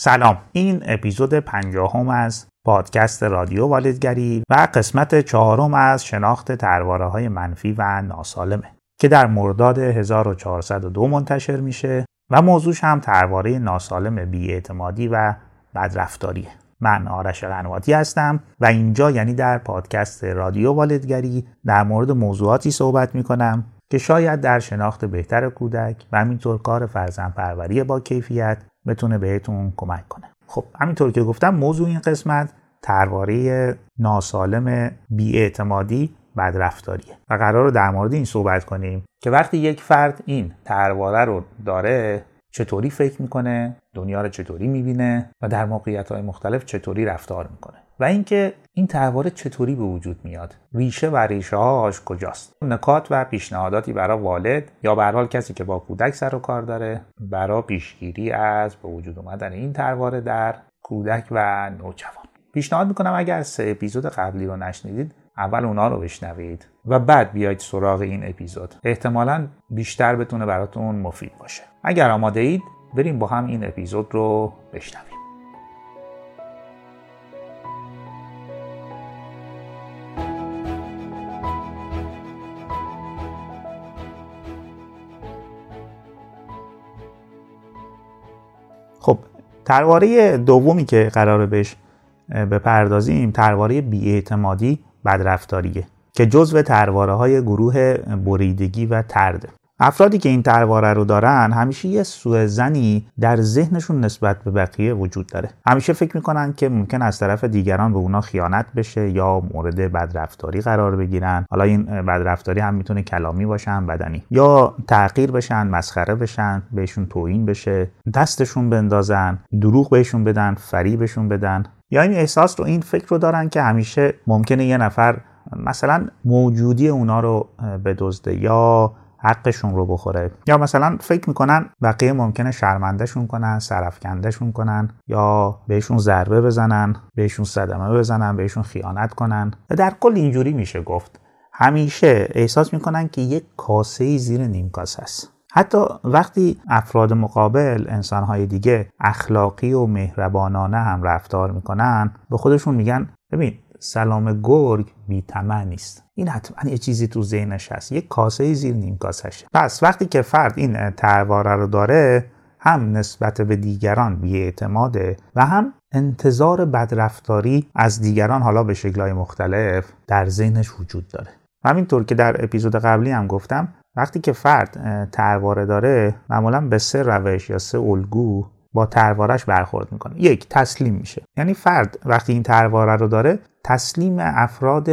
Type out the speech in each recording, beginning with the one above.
سلام. این اپیزود پنجاهم از پادکست رادیو والدگری و قسمت چهارم از شناخت ترواره های منفی و ناسالمه که در مرداد 1402 منتشر میشه و موضوعش هم ترواره ناسالم بیاعتمادی و بدرفتاریه. من آرش قنواتی هستم و اینجا یعنی در پادکست رادیو والدگری در مورد موضوعاتی صحبت می‌کنم که شاید در شناخت بهتر کودک و همینطور کار فرزن پروری با کیفیت بتونه بهتون کمک کنه. خب همینطور که گفتم موضوع این قسمت ترواره ناسالم بیاعتمادی بدرفتاریه و قرار در مورد این صحبت کنیم که وقتی یک فرد این ترواره رو داره چطوری فکر می‌کنه؟ دنیا رو چطوری می‌بینه؟ و در موقعیت های مختلف چطوری رفتار می‌کنه؟ و اینکه این تحواره چطوری به وجود میاد. ریشه و ریشه هاش کجاست؟ نکات و پیشنهاداتی برای والد یا به حال کسی که با کودک سر و کار داره برای پیشگیری از به وجود اومدن این ترواره در کودک و نوجوان. پیشنهاد می‌کنم اگر سه اپیزود قبلی رو نشنیدید اول اونا رو بشنوید و بعد بیاید سراغ این اپیزود. احتمالا بیشتر بتونه براتون مفید باشه. اگر آماده اید بریم با هم این اپیزود رو بشنویم. ترواره دومی که قراره بهش بپردازیم ترواره بیاعتمادی بدرفتاریه که جزو ترواره های گروه بریدگی و ترده افرادی که این ترواره رو دارن همیشه یه سوء زنی در ذهنشون نسبت به بقیه وجود داره. همیشه فکر می‌کنن که ممکن از طرف دیگران به اونا خیانت بشه یا مورد بدرفتاری قرار بگیرن. حالا این بدرفتاری هم می‌تونه کلامی باشه هم بدنی. یا تغییر بشن مسخره بشن بهشون توهین بشه دستشون بندازن دروغ بهشون بدن فریبشون بدن. یا این احساس رو این فکر رو دارن که همیشه ممکنه یه نفر مثلا موجودی اونا رو بدزده یا حقشون رو بخوره. یا مثلا فکر می‌کنن بقیه ممکنه شرمندهشون کنن سرفکندهشون کنن یا بهشون ضربه بزنن بهشون صدمه بزنن بهشون خیانت کنن. و در کل اینجوری میشه گفت. همیشه احساس می‌کنن که یک کاسه زیر نیم کاسه است حتی وقتی افراد مقابل انسانهای دیگه اخلاقی و مهربانانه هم رفتار می‌کنن به خودشون میگن ببین سلام گرگ بی نیست. این حتما یه چیزی تو ذهنش هست. یه کاسه زیر نیم کاسشه پس وقتی که فرد این ترواره رو داره هم نسبت به دیگران بیاعتماده و هم انتظار بدرفتاری از دیگران حالا به شکلهای مختلف در ذهنش وجود داره. همینطور که در اپیزود قبلی هم گفتم وقتی که فرد ترواره داره معمولا به سه روش یا سه الگو با تروارش برخورد می‌کنه. یک تسلیم میشه. یعنی فرد وقتی این ترواره رو داره تسلیم افراد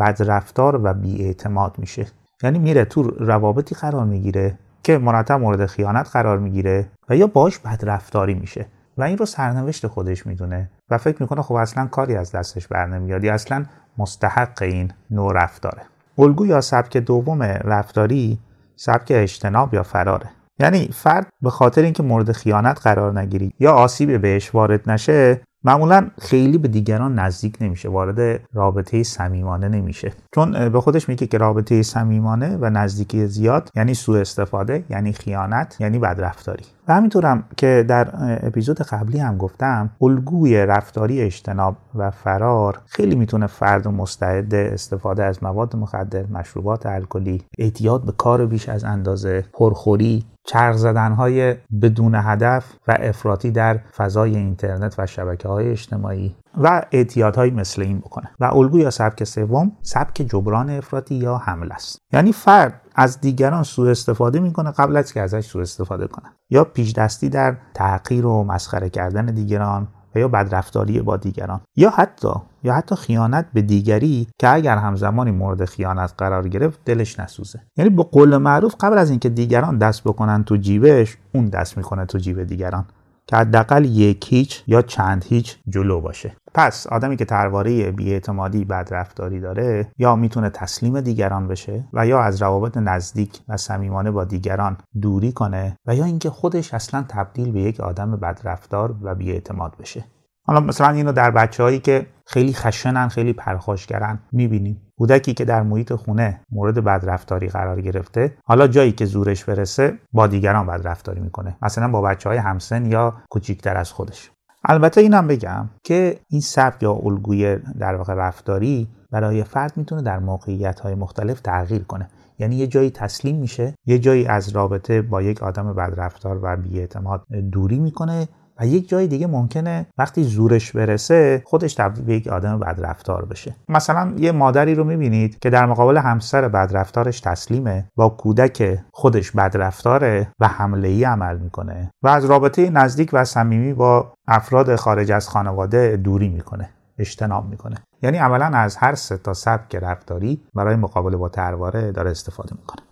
بدرفتار و بیاعتماد میشه. یعنی میره تو روابطی قرار می‌گیره که مرتب مورد خیانت قرار می‌گیره و یا باش بدرفتاری میشه. و این رو سرنوشت خودش می‌دونه و فکر می‌کنه خب اصلا کاری از دستش بر نمیاد یا اصلا مستحق این نوع رفتاره. الگو یا سبک دوم رفتاری سبک اجتناب یا فراره. یعنی فرد به خاطر اینکه مورد خیانت قرار نگیری یا آسیب بهش وارد نشه معمولا خیلی به دیگران نزدیک نمیشه وارد رابطه صمیمانه نمیشه. چون به خودش میگه که رابطه صمیمانه و نزدیکی زیاد یعنی سوء استفاده یعنی خیانت یعنی بدرفتاری. و همینطورم که در اپیزود قبلی هم گفتم الگوی رفتاری اجتناب و فرار خیلی می‌تونه فرد و مستعد استفاده از مواد مخدر مشروبات الکلی اعتیاد به کار بیش از اندازه پرخوری چرخ زدن های بدون هدف و افراطی در فضای اینترنت و شبکه های اجتماعی و اعتیادهایی مثل این بکنه. و الگو یا سبک سوم سبک جبران افراطی یا حمل است. یعنی فرد از دیگران سوء استفاده می‌کنه قبل از که ازش سوء استفاده کنه. یا پیش دستی در تحقیر و مسخره کردن دیگران و یا بدرفتاری با دیگران. یا حتی یا حتی خیانت به دیگری که اگر همزمانی مورد خیانت قرار گرفت دلش نسوزه. یعنی به قول معروف قبل از اینکه دیگران دست بکنن تو جیبش اون دست می‌کنه تو جیب دیگران. که حداقل یک هیچ یا چند هیچ جلو باشه. پس آدمی که ترواره بیاعتمادی بدرفتاری داره یا می‌تونه تسلیم دیگران بشه و یا از روابط نزدیک و صمیمانه با دیگران دوری کنه و یا اینکه خودش اصلا تبدیل به یک آدم بدرفتار و بیاعتماد بشه. حالا مثلا اینو در بچه که خیلی خشنن خیلی پرخاشگرن می‌بینیم. کودکی که در محیط خونه مورد بدرفتاری قرار گرفته حالا جایی که زورش برسه با دیگران بدرفتاری می‌کنه. مثلا با بچه های همسن یا کوچیکتر از خودش. البته اینم بگم که این سبک یا الگوی در واقع رفتاری برای فرد می‌تونه در موقعیت های مختلف تغییر کنه. یعنی یه جایی تسلیم میشه یه جایی از رابطه با یک آدم بدرفتار و بیاعتماد دوری می‌کنه و یک جای دیگه ممکنه وقتی زورش برسه خودش تبدیل به یک آدم بدرفتار بشه. مثلا یه مادری رو می‌بینید که در مقابل همسر بدرفتارش تسلیمه با کودک خودش بدرفتاره و حمله ای عمل می‌کنه و از رابطه نزدیک و صمیمی با افراد خارج از خانواده دوری می‌کنه اجتناب می‌کنه. یعنی عملا از هر سه تا سبک رفتاری برای مقابله با ترواره داره استفاده می‌کنه.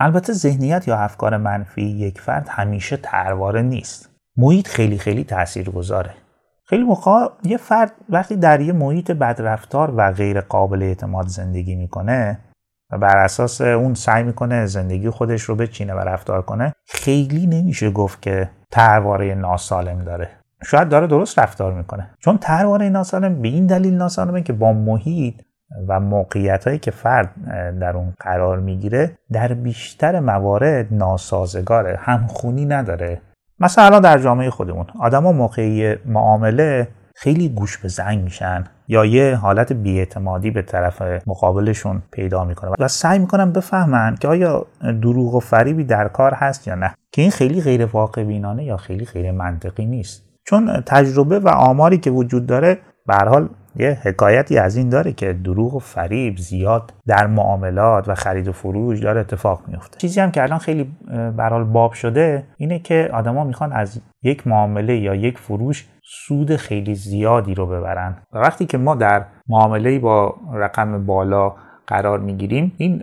البته ذهنیت یا افکار منفی یک فرد همیشه ترواره نیست. محیط خیلی خیلی تأثیر گذاره خیلی موقع یه فرد وقتی در یه محیط بدرفتار و غیر قابل اعتماد زندگی می‌کنه و بر اساس اون سعی می‌کنه زندگی خودش رو بچینه و رفتار کنه خیلی نمیشه گفت که ترواره ناسالم داره. شاید داره درست رفتار می‌کنه. چون ترواره ناسالم به این دلیل ناسالمه که با محیط و موقعیت هایی که فرد در اون قرار می‌گیره در بیشتر موارد ناسازگاره همخونی نداره. مثلا در جامعه خودمون آدما موقعی معامله خیلی گوش به زنگ میشن یا یه حالت بیاعتمادی به طرف مقابلشون پیدا می‌کنه و سعی می‌کنن بفهمن که آیا دروغ و فریبی در کار هست یا نه که این خیلی غیر واقع بینانه یا خیلی غیر منطقی نیست. چون تجربه و آماری که وجود داره به حال یه حکایتی از این داره که دروغ و فریب زیاد در معاملات و خرید و فروش داره اتفاق میفته چیزی هم که الان خیلی برحال باب شده اینه که آدما می‌خوان از یک معامله یا یک فروش سود خیلی زیادی رو ببرن. و وقتی که ما در معامله با رقم بالا قرار می‌گیریم این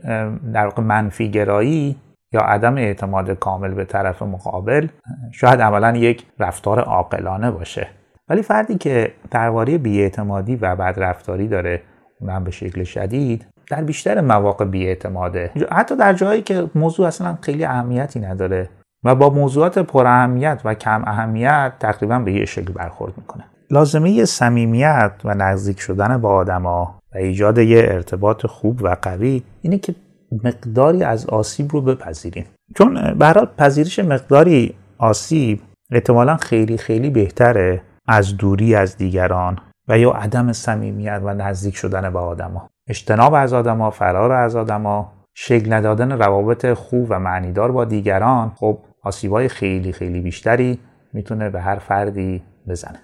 در واقع منفی گرایی یا عدم اعتماد کامل به طرف مقابل شاید عملا یک رفتار عاقلانه باشه. ولی فردی که درباره بیاعتمادی و بدرفتاری داره اونم به شکل شدید در بیشتر مواقع بیاعتماده. حتی در جایی که موضوع اصلا خیلی اهمیتی نداره و با موضوعات پر اهمیت و کم اهمیت تقریبا به یه شکل برخورد می‌کنه. لازمه صمیمیت و نزدیک شدن با آدما و ایجاد یه ارتباط خوب و قوی اینه که مقداری از آسیب رو بپذیریم. چون به پذیرش مقداری آسیب احتمالا خیلی خیلی بهتره از دوری از دیگران و یا عدم صمیمیت و نزدیک شدن به آدما. اجتناب از آدما فرار از آدما شکل ندادن روابط خوب و معنیدار با دیگران خب آسیبای خیلی خیلی بیشتری می‌تونه به هر فردی بزنه.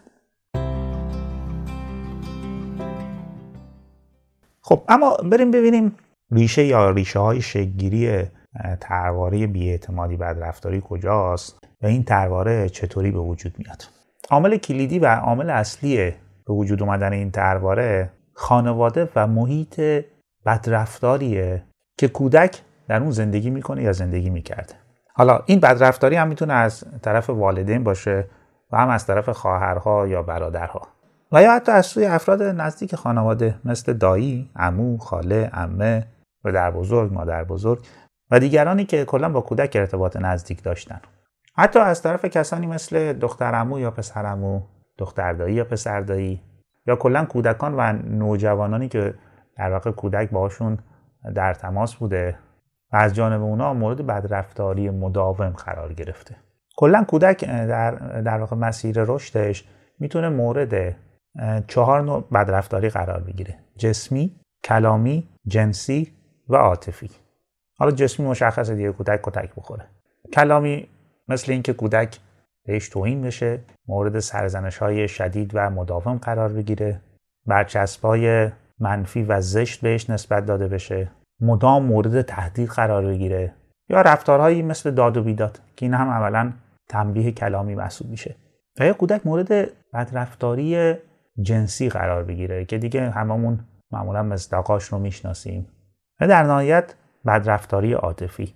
خب اما بریم ببینیم ریشه یا ریشه های شکلگیری ترواره بیاعتمادی بدرفتاری کجاست و این ترواره چطوری به وجود میاد. عامل کلیدی و عامل اصلی به وجود اومدن این ترواره خانواده و محیط بدرفتاریه که کودک در اون زندگی می‌کنه یا زندگی می‌کرده حالا این بدرفتاری هم می‌تونه از طرف والدین باشه و هم از طرف خواهرها یا برادرها و یا حتی از سوی افراد نزدیک خانواده مثل دایی، امو، خاله، امه و در بزرگ، مادر بزرگ و دیگرانی که کلا با کودک ارتباط نزدیک داشتن. حتی از طرف کسانی مثل دخترمو یا پسرمو، دختردایی یا پسردایی یا کلا کودکان و نوجوانانی که در واقع کودک باشون در تماس بوده و از جانب اونا مورد بدرفتاری مداوم قرار گرفته. کلا کودک در در واقع مسیر رشدش می‌تونه مورد چهار نوع بدرفتاری قرار بگیره. جسمی کلامی جنسی و عاطفی. حالا جسمی مشخصه دیگه کودک کتک بخوره. کلامی مثل اینکه کودک بهش توهین بشه مورد سرزنش های شدید و مداوم قرار بگیره. برچسب های منفی و زشت بهش نسبت داده بشه. مدام مورد تهدید قرار بگیره. یا رفتارهایی مثل داد و بیداد که این هم عملا تنبیه کلامی محسوب میشه. و یا کودک مورد بدرفتاری جنسی قرار بگیره که دیگه هممون معمولا مصداقاش رو می‌شناسیم. و در نهایت بدرفتاری عاطفی.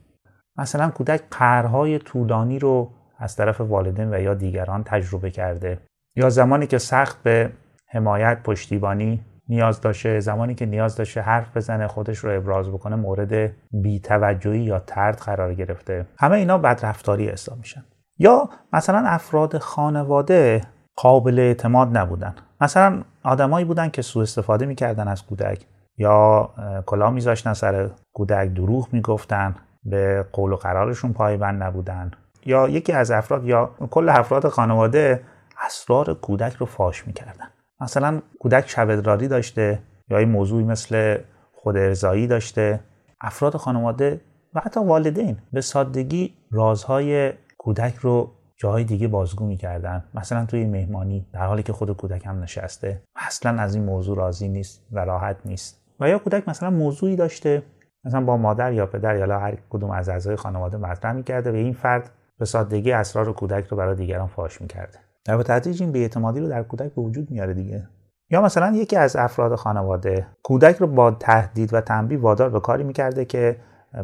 مثلا کودک قرهای طولانی رو از طرف والدین و یا دیگران تجربه کرده. یا زمانی که سخت به حمایت پشتیبانی نیاز داشته زمانی که نیاز داشته حرف بزنه خودش رو ابراز بکنه مورد بیتوجهی یا ترد قرار گرفته. همه اینا بدرفتاری حساب میشن. یا مثلا افراد خانواده قابل اعتماد نبودن. مثلا آدمایی بودن که سوء استفاده می‌کردن از کودک. یا کلا میذاشتن سر کودک دروغ می‌گفتن. به قول و قرارشون پایبند نبودن. یا یکی از افراد یا کل افراد خانواده اسرار کودک رو فاش می‌کردن. مثلا کودک شبدراری داشته یا این موضوعی مثل خود ارزایی داشته. افراد خانواده و حتی والدین به سادگی رازهای کودک رو جاهای دیگه بازگو می‌کردن. مثلا توی مهمانی در حالی که خود کودک هم نشسته. اصلا از این موضوع راضی نیست و راحت نیست. و یا کودک مثلا موضوعی داشته مثلا با مادر یا پدر یا هر کدوم از اعضای خانواده مطرح می‌کرده و این فرد به سادگی اسرار کودک رو برای دیگران فاش می‌کرده. در به تدریج این بیاعتمادی رو در کودک به وجود میاره دیگه. یا مثلا یکی از افراد خانواده کودک رو با تهدید و تنبیه وادار به کاری می‌کرده که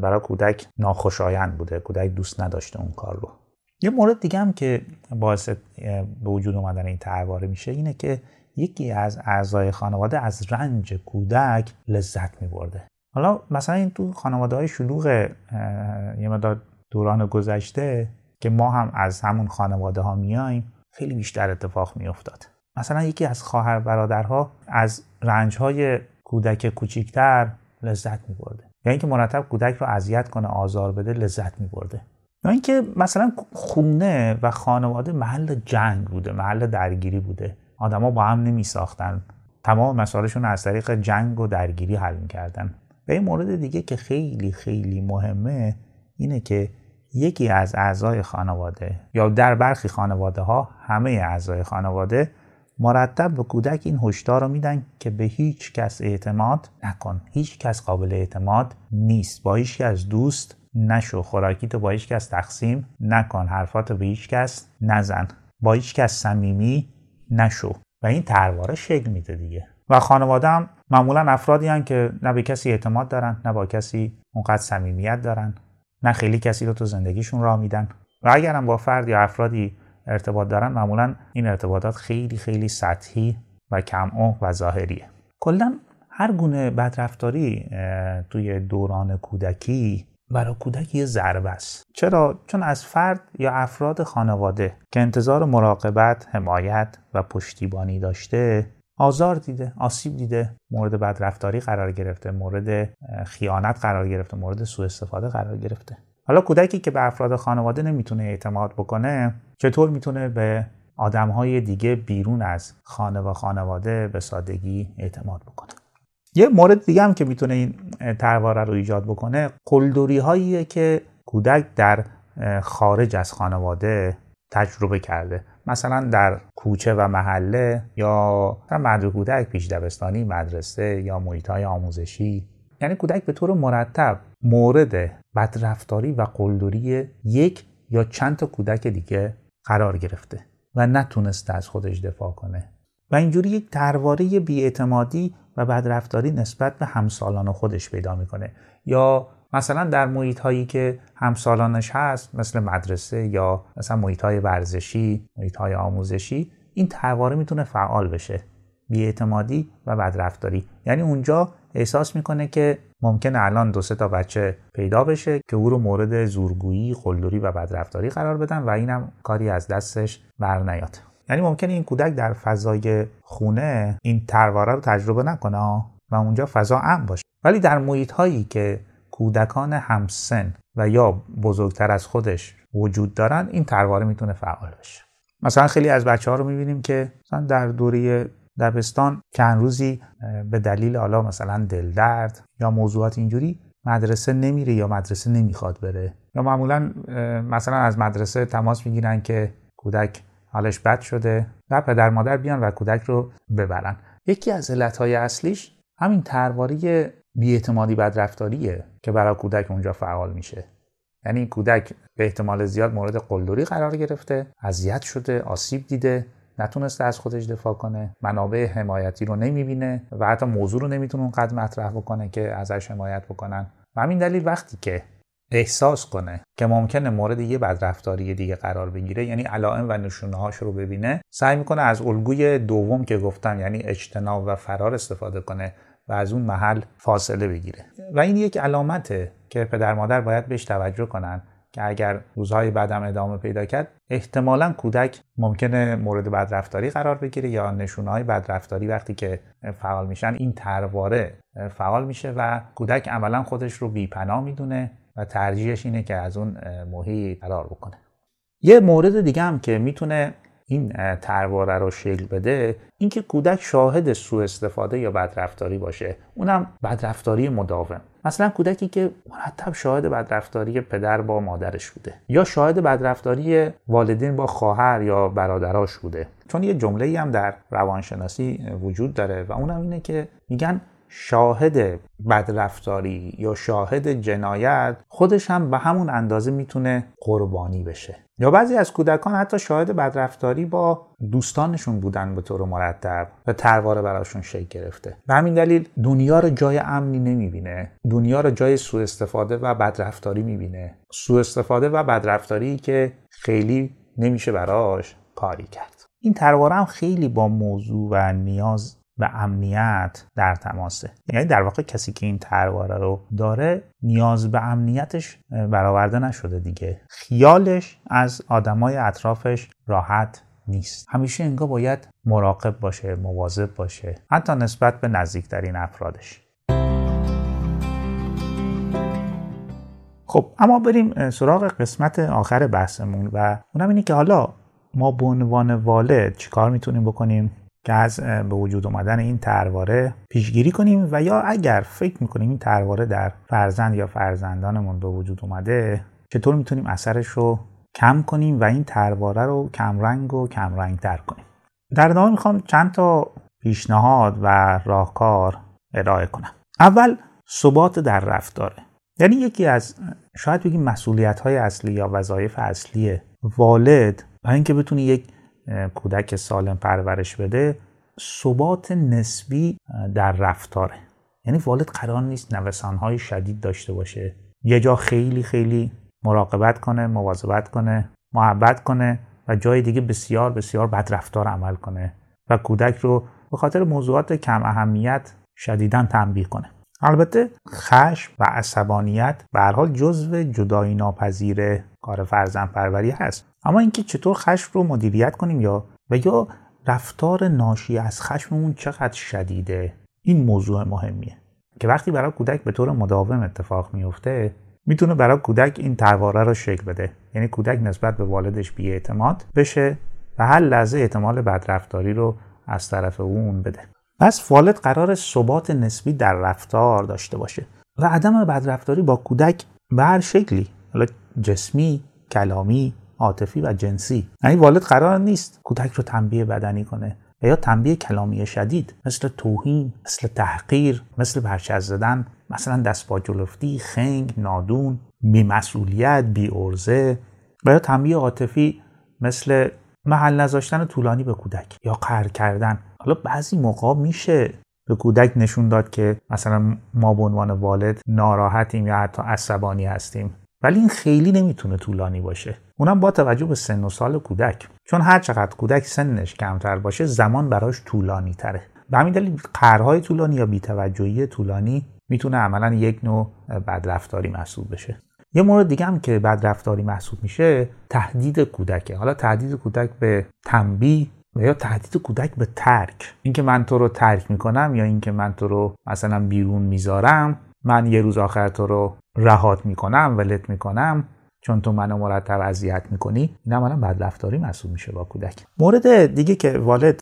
برای کودک ناخوشایند بوده کودک دوست نداشته اون کار رو. یه مورد دیگه هم که باعث به وجود اومدن این ترواره میشه اینه که یکی از اعضای خانواده از رنج کودک لذت میبرده. حالا مثلا این تو خانواده های شلوغ یه مدار دوران گذشته که ما هم از همون خانواده ها میایم خیلی بیشتر اتفاق میافتاد. مثلا یکی از خواهر برادرها از رنج های کودک کوچیکتر لذت میبرده. یا اینکه مرتب کودک رو اذیت کنه آزار بده لذت میبرده. یا اینکه مثلا خونه و خانواده محل جنگ بوده محل درگیری بوده. آدما با هم نمی ساختن تمام مسائلشون از طریق جنگ و درگیری حل می‌کردن. و این مورد دیگه که خیلی خیلی مهمه اینه که یکی از اعضای خانواده یا در برخی خانواده ها همه اعضای خانواده مرتب به کودک این هشدار رو میدن که به هیچ کس اعتماد نکن. هیچ کس قابل اعتماد نیست. با هیچ کس دوست نشو. خوراکی تو با هیچ کس تقسیم نکن. حرفاتو به هیچ کس نزن. با هیچ کس صمیمی نشو. و این ترواره شکل میده دیگه. و خانواده هم معمولا افرادی هن که نه به کسی اعتماد دارن نه با کسی اونقدر صمیمیت دارن نه خیلی کسی رو تو زندگیشون راه میدن. و اگرم با فرد یا افرادی ارتباط دارن معمولا این ارتباطات خیلی خیلی سطحی و کم و ظاهریه. کلا هر گونه بدرفتاری توی دوران کودکی برای کودک یه ضربه است. چرا؟ چون از فرد یا افراد خانواده که انتظار مراقبت حمایت و پشتیبانی داشته آزار دیده آسیب دیده مورد بدرفتاری قرار گرفته مورد خیانت قرار گرفته مورد سوء استفاده قرار گرفته. حالا کودکی که به افراد خانواده نمی‌تونه اعتماد بکنه چطور می‌تونه به آدمهای دیگه بیرون از خانه و خانواده به سادگی اعتماد بکنه؟ یه مورد دیگه هم که می‌تونه این ترواره رو ایجاد بکنه قلدوری هاییه که کودک در خارج از خانواده تجربه کرده. مثلا در کوچه و محله یا مدر کودک پیش دبستانی مدرسه یا محیط آموزشی. یعنی کودک به طور مرتب مورد بدرفتاری و قلدری یک یا چند تا کودک دیگه قرار گرفته و نتونسته از خودش دفاع کنه. و اینجوری یک ترواره بیاعتمادی و بدرفتاری نسبت به همسالان خودش پیدا می‌کنه. یا مثلا در محیط هایی که همسالانش هست مثل مدرسه یا مثلا محیط های ورزشی محیط های آموزشی این ترواره می‌تونه فعال بشه بیاعتمادی و بدرفتاری یعنی اونجا احساس می‌کنه که ممکنه الان دو سه تا بچه پیدا بشه که او رو مورد زورگویی، قلدری و بدرفتاری قرار بدن و اینم کاری از دستش بر نیاد. یعنی ممکنه این کودک در فضای خونه این ترواره رو تجربه نکنه و اونجا فضا امن باشه ولی در محیط هایی که کودکان همسن و یا بزرگتر از خودش وجود دارن این ترواره می‌تونه فعال بشه. مثلا خیلی از بچه ها رو می‌بینیم که مثلا در دوره دبستان چند روزی به دلیل حالا مثلا دلدرد یا موضوعات اینجوری مدرسه نمیره یا مدرسه نمی‌خواد بره. یا معمولا مثلا از مدرسه تماس می‌گیرن که کودک حالش بد شده و پدر مادر بیان و کودک رو ببرن. یکی از علتهای اصلیش همین ترواری بیاعتمادی بدرفتاریه که برای کودک اونجا فعال میشه. یعنی کودک به احتمال زیاد مورد قلدری قرار گرفته اذیت شده آسیب دیده نتونسته از خودش دفاع کنه منابع حمایتی رو نمی‌بینه و حتی موضوع رو نمی‌تونه اونقدر مطرح بکنه که ازش حمایت بکنن. و همین دلیل وقتی که احساس کنه که ممکنه مورد یه بدرفتاری دیگه قرار بگیره یعنی علائم و نشونه هاش رو ببینه سعی می‌کنه از الگوی دوم که گفتم یعنی اجتناب و فرار استفاده کنه. و از اون محل فاصله بگیره. و این یک علامته که پدر مادر باید بهش توجه کنن که اگر روزهای بعدم ادامه پیدا کرد احتمالا کودک ممکنه مورد بدرفتاری قرار بگیره یا نشونه های بدرفتاری وقتی که فعال میشن این ترواره فعال میشه و کودک عملا خودش رو بیپناه می‌دونه و ترجیحش اینه که از اون محیط فرار بکنه. یه مورد دیگه هم که می‌تونه این ترواره رو شکل بده اینکه کودک شاهد سوء استفاده یا بدرفتاری باشه. اونم بدرفتاری مداوم. مثلا کودکی که مرتب شاهد بدرفتاری پدر با مادرش بوده یا شاهد بدرفتاری والدین با خواهر یا برادراش بوده. چون یه جمله هم در روانشناسی وجود داره و اونم اینه که میگن شاهد بدرفتاری یا شاهد جنایت خودش هم به همون اندازه می‌تونه قربانی بشه. یا بعضی از کودکان حتی شاهد بدرفتاری با دوستانشون بودن به طور مرتب و ترواره براشون شکل گرفته. به همین دلیل دنیا رو جای امنی نمی‌بینه دنیا رو جای سوء استفاده و بدرفتاری می‌بینه. سوء استفاده و بدرفتاری که خیلی نمیشه براش کاری کرد. این ترواره هم خیلی با موضوع و نیاز و امنیت در تماسه. یعنی در واقع کسی که این ترواره رو داره نیاز به امنیتش برآورده نشده دیگه. خیالش از آدمای اطرافش راحت نیست. همیشه انگار باید مراقب باشه مواظب باشه حتی نسبت به نزدیکترین افرادش. خب اما بریم سراغ قسمت آخر بحثمون و اونم اینه که حالا ما به عنوان والد چیکار می‌تونیم بکنیم؟ که از به وجود اومدن این ترواره پیشگیری کنیم و یا اگر فکر می‌کنیم این ترواره در فرزند یا فرزندانمون به وجود اومده چطور می‌تونیم اثرش رو کم کنیم و این ترواره رو کمرنگ و کمرنگ تر کنیم؟ در ادامه می‌خوام چند تا پیشنهاد و راهکار ارائه کنم. اول ثبات در رفتاره یعنی یکی از شاید بگیم مسئولیت های اصلی یا وظایف اصلی والد برای اینکه بتونی یک کودک سالم پرورش بده ثبات نسبی در رفتاره. یعنی والد قرار نیست نوسانهای شدید داشته باشه. یه جا خیلی خیلی مراقبت کنه مواظبت کنه محبت کنه و جای دیگه بسیار بسیار بدرفتار عمل کنه و کودک رو به خاطر موضوعات کم اهمیت شدیدا تنبیه کنه. البته خشم و عصبانیت به هر حال جزو جدایی ناپذیر کار فرزند پروری هست. اما اینکه چطور خشم رو مدیریت کنیم یا و یا رفتار ناشی از خشممون چقدر شدیده؟ این موضوع مهمیه. که وقتی برای کودک به طور مداوم اتفاق میفته می‌تونه برای کودک این ترواره رو شکل بده. یعنی کودک نسبت به والدش بیاعتماد بشه و هر لحظه احتمال بدرفتاری رو از طرف اون بده. پس والد قرار ثبات نسبی در رفتار داشته باشه و عدم بدرفتاری با کودک به هر شکلی حالا جسمی کلامی عاطفی و جنسی. یعنی والد قرار نیست کودک رو تنبیه بدنی کنه و یا تنبیه کلامی شدید مثل توهین مثل تحقیر مثل برچز زدن مثلا دست با جلفتی خنگ نادون بیمسئولیت بی ارزه و یا تنبیه عاطفی مثل محل نذاشتن طولانی به کودک یا قهر کردن. حالا بعضی موقع میشه به کودک نشون داد که مثلا ما به عنوان والد ناراحتیم یا حتی عصبانی هستیم. ولی این خیلی نمی‌تونه طولانی باشه. اونم با توجه به سن و سال کودک. چون هر چقدر کودک سنش کمتر باشه زمان براش طولانی تره. به همین دلیل قرهای طولانی یا بیتوجهی طولانی می‌تونه عملا یک نوع بدرفتاری محسوب بشه. یه مورد دیگه هم که بدرفتاری محسوب میشه تهدید کودکه. حالا تهدید کودک به تنبیه یا تهدید کودک به ترک. اینکه من تو رو ترک می‌کنم یا اینکه من تو رو مثلا بیرون می‌ذارم من یه روز آخر تو رو رهات می‌کنم ولت می‌کنم چون تو منو مرتب اذیت می‌کنی این عملا بدرفتاری محسوب میشه با کودک. مورد دیگه که والد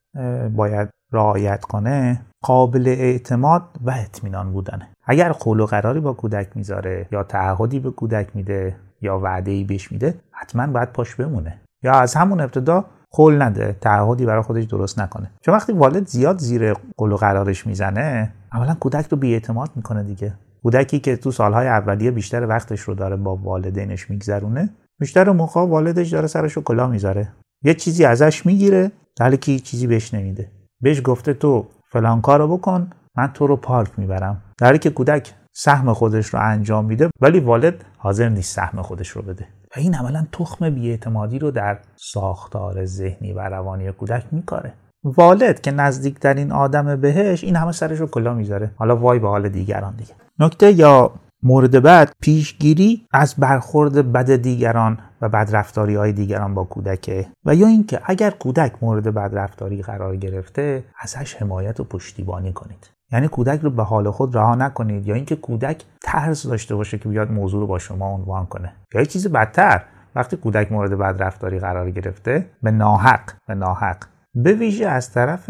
باید رعایت کنه قابل اعتماد و اطمینان بودنه. اگر قول و قراری با کودک می‌ذاره یا تعهدی به کودک میده یا وعده ای بهش میده حتما باید پاش بمونه. یا از همون ابتدا قول نده تعهدی برای خودش درست نکنه. چون وقتی والد زیاد زیر قول و قرارش می‌زنه اولا کودک رو بیاعتماد می‌کنه دیگه. کودکی که تو سالهای اولیه بیشتر وقتش رو داره با والدینش میگذرونه بیشتر موقع والدش داره سرش رو کلا می‌ذاره. یه چیزی ازش می‌گیره در که چیزی بهش نمیده. بهش گفته تو فلان کارو بکن من تو رو پارک می‌برم. در که کودک سهم خودش رو انجام میده ولی والد حاضر نیست سهم خودش رو بده. و این عملا تخم بیاعتمادی رو در ساختار ذهنی و روانی کودک میکاره. والد که نزدیکترین آدم بهش این همه سرش رو کلا می‌ذاره. حالا وای به حال دیگران دیگه. نکته یا مورد بعد پیشگیری از برخورد بد دیگران و بدرفتاری های دیگران با کودکه. و یا اینکه اگر کودک مورد بدرفتاری قرار گرفته ازش حمایت و پشتیبانی کنید. یعنی کودک رو به حال خود رها نکنید. یا اینکه کودک ترس داشته باشه که بیاد موضوع رو با شما عنوان کنه. یا چیز بدتر وقتی کودک مورد بدرفتاری قرار گرفته به ناحق به ناحق به ویژه از طرف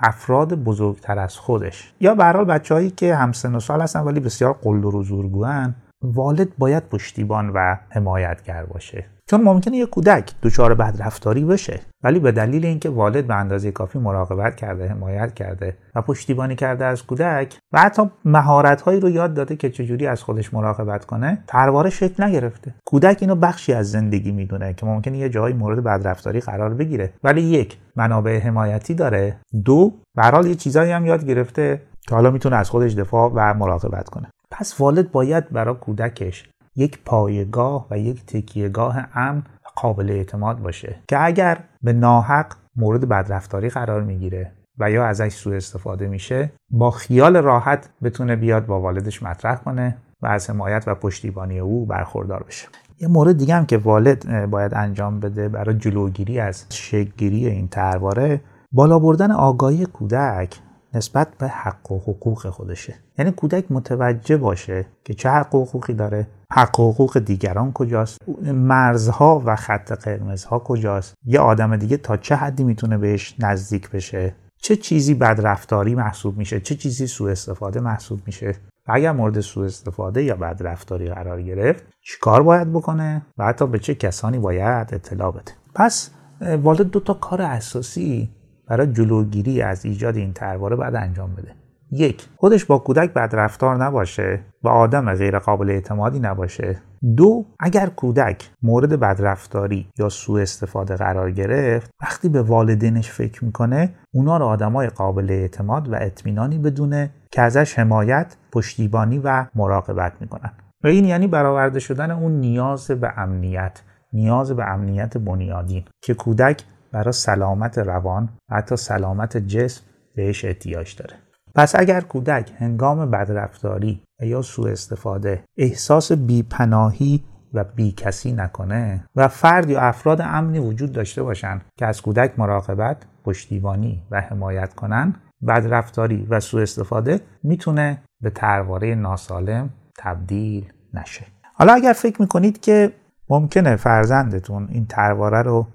افراد بزرگتر از خودش. یا به حال بچههایی که همسن و سال هستن ولی بسیار قلدر و زورگوان والد باید پشتیبان و حمایتگر باشه. چون ممکنه یه کودک دچار بدرفتاری بشه ولی به دلیل اینکه والد به اندازه کافی مراقبت کرده حمایت کرده و پشتیبانی کرده از کودک و حتی مهارت هایی رو یاد داده که چجوری از خودش مراقبت کنه ترواره شکل نگرفته. کودک اینو بخشی از زندگی می‌دونه که ممکنه یه جایی مورد بدرفتاری قرار بگیره. ولی یک منابع حمایتی داره. دو به یه چیزایی هم یاد گرفته که حالا می‌تونه از خودش دفاع و مراقبت کنه. پس والد باید برای کودکش یک پایگاه و یک تکیهگاه امن قابل اعتماد باشه که اگر به ناحق مورد بدرفتاری قرار می‌گیره و یا ازش سوء استفاده میشه با خیال راحت بتونه بیاد با والدش مطرح کنه و از حمایت و پشتیبانی او برخوردار بشه. یه مورد دیگه هم که والد باید انجام بده برای جلوگیری از شکلگیری این ترواره بالا بردن آگاهی کودک نسبت به حق و حقوق خودشه. یعنی کودک متوجه باشه که چه حق و حقوقی داره حق و حقوق دیگران کجاست مرزها و خط قرمزها کجاست یه آدم دیگه تا چه حدی می‌تونه بهش نزدیک بشه؟ چه چیزی بدرفتاری محسوب میشه؟ چه چیزی سوء استفاده محسوب میشه؟ و اگر مورد سوء استفاده یا بدرفتاری قرار گرفت چیکار باید بکنه؟ و حتی به چه کسانی باید اطلاع بده؟ پس والد دو تا کار اساسی برای جلوگیری از ایجاد این ترواره باید انجام بده. یک خودش با کودک بدرفتار نباشه و آدم غیر قابل اعتمادی نباشه. دو اگر کودک مورد بدرفتاری یا سوء استفاده قرار گرفت وقتی به والدینش فکر می‌کنه اونا رو آدمای قابل اعتماد و اطمینانی بدونه که ازش حمایت پشتیبانی و مراقبت می‌کنن. و این یعنی برآورده شدن اون نیاز به امنیت نیاز به امنیت بنیادین که کودک برای سلامت روان و حتی سلامت جسم بهش احتیاج داره. پس اگر کودک هنگام بدرفتاری یا سوء استفاده احساس بیپناهی و بی کسی نکنه و فرد یا افراد امنی وجود داشته باشن که از کودک مراقبت، پشتیبانی و حمایت کنن بدرفتاری و سوء استفاده می‌تونه به ترواره ناسالم تبدیل نشه. حالا اگر فکر می‌کنید که ممکنه فرزندتون این ترواره رو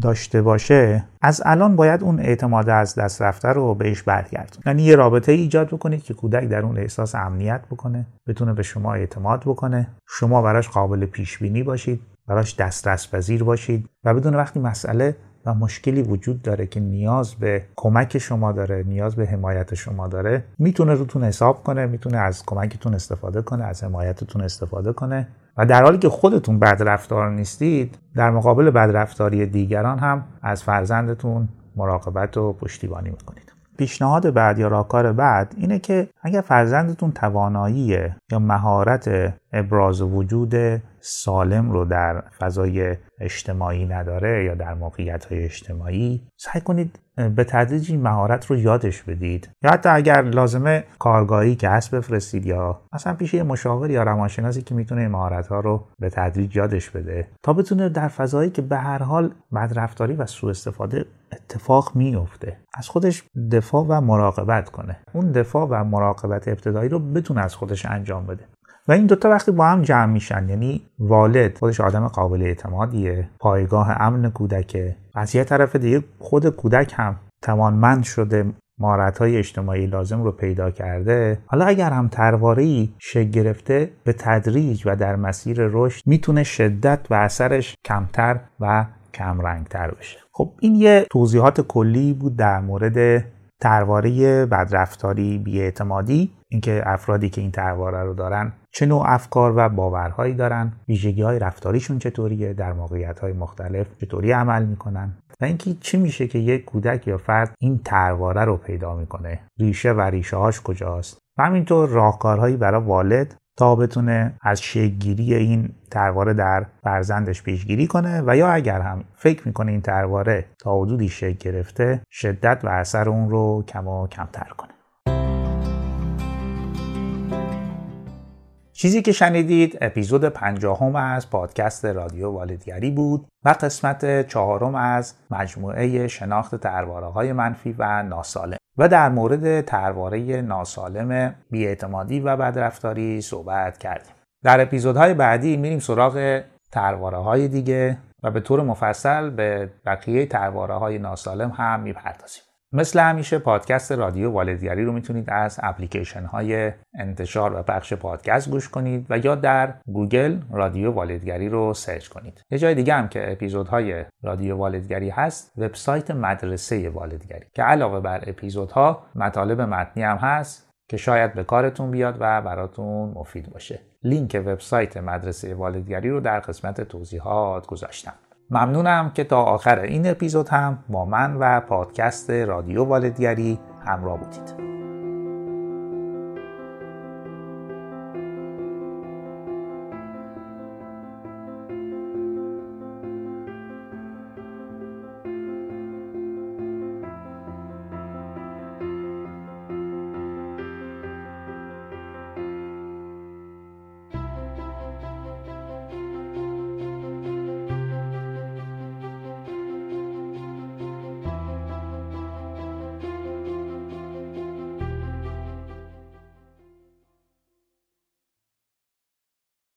داشته باشه از الان باید اون اعتماد از دست رفته رو بهش برگردون. یعنی یه رابطه ایجاد بکنید که کودک در اون احساس امنیت بکنه بتونه به شما اعتماد بکنه. شما براش قابل پیش بینی باشید براش دسترس پذیر باشید و بدون وقتی مسئله و مشکلی وجود داره که نیاز به کمک شما داره نیاز به حمایت شما داره می‌تونه روتون حساب کنه می‌تونه از کمکتون استفاده کنه از حمایتتون استفاده کنه. و در حالی که خودتون بدرفتار نیستید در مقابل بدرفتاری دیگران هم از فرزندتون مراقبت و پشتیبانی می‌کنید. پیشنهاد بعد یا راهکار بعد اینه که اگر فرزندتون توانایی یا مهارت ابراز وجود سالم رو در فضای اجتماعی نداره یا در موقعیت های اجتماعی سعی کنید به تدریج این مهارت رو یادش بدید. یا حتی اگر لازمه کارگاهی که هست بفرستید یا مثلا پیش یه مشاور یا روانشناسی که می‌تونه این مهارت ها رو به تدریج یادش بده. تا بتونه در فضایی که به هر حال بدرفتاری و سوء استفاده اتفاق میفته از خودش دفاع و مراقبت کنه. اون دفاع و مراقبت ابتدایی رو بتونه از خودش انجام بده. و این دوتا وقتی با هم جمع میشن یعنی والد خودش آدم قابل اعتمادیه پایگاه امن کودکه از یه طرف دیگه خود کودک هم توانمند شده مهارت های اجتماعی لازم رو پیدا کرده. حالا اگر هم ترواری شکل گرفته به تدریج و در مسیر رشد می‌تونه شدت و اثرش کمتر و کمرنگتر بشه. خب این یه توضیحات کلی بود در مورد ترواره بدرفتاری بیاعتمادی. اینکه افرادی که این ترواره رو دارن چه نوع افکار و باورهایی دارن ویژگی های رفتاریشون چطوریه در موقعیت های مختلف چطوری عمل می‌کنن و اینکه چی میشه که یک کودک یا فرد این ترواره رو پیدا می‌کنه ریشه و ریشه هاش کجاست؟ و همینطور راهکارهایی برای والد تا بتونه از شکلگیری این ترواره در فرزندش پیشگیری کنه و یا اگر هم فکر می‌کنه این ترواره تا حدودی شکل گرفته شدت و اثر اون رو کم و کمتر کنه. چیزی که شنیدید اپیزود پنجاهم از پادکست رادیو والدگری بود و قسمت چهارم از مجموعه شناخت ترواره های منفی و ناسالم و در مورد ترواره ناسالم بیاعتمادی و بدرفتاری صحبت کردیم. در اپیزودهای بعدی میریم سراغ ترواره های دیگه و به طور مفصل به بقیه ترواره های ناسالم هم می‌پردازیم. مثل همیشه پادکست رادیو والدگری رو می‌تونید از اپلیکیشن های انتشار و پخش پادکست گوش کنید و یا در گوگل رادیو والدگری رو search کنید. یه جای دیگه هم که اپیزودهای رادیو والدگری هست وبسایت مدرسه والدگری که علاوه بر اپیزودها مطالب متنی هم هست که شاید به کارتون بیاد و براتون مفید باشه. لینک وبسایت مدرسه والدگری رو در قسمت توضیحات گذاشتم. ممنونم که تا آخر این اپیزود هم با من و پادکست رادیو والدگری همراه بودید.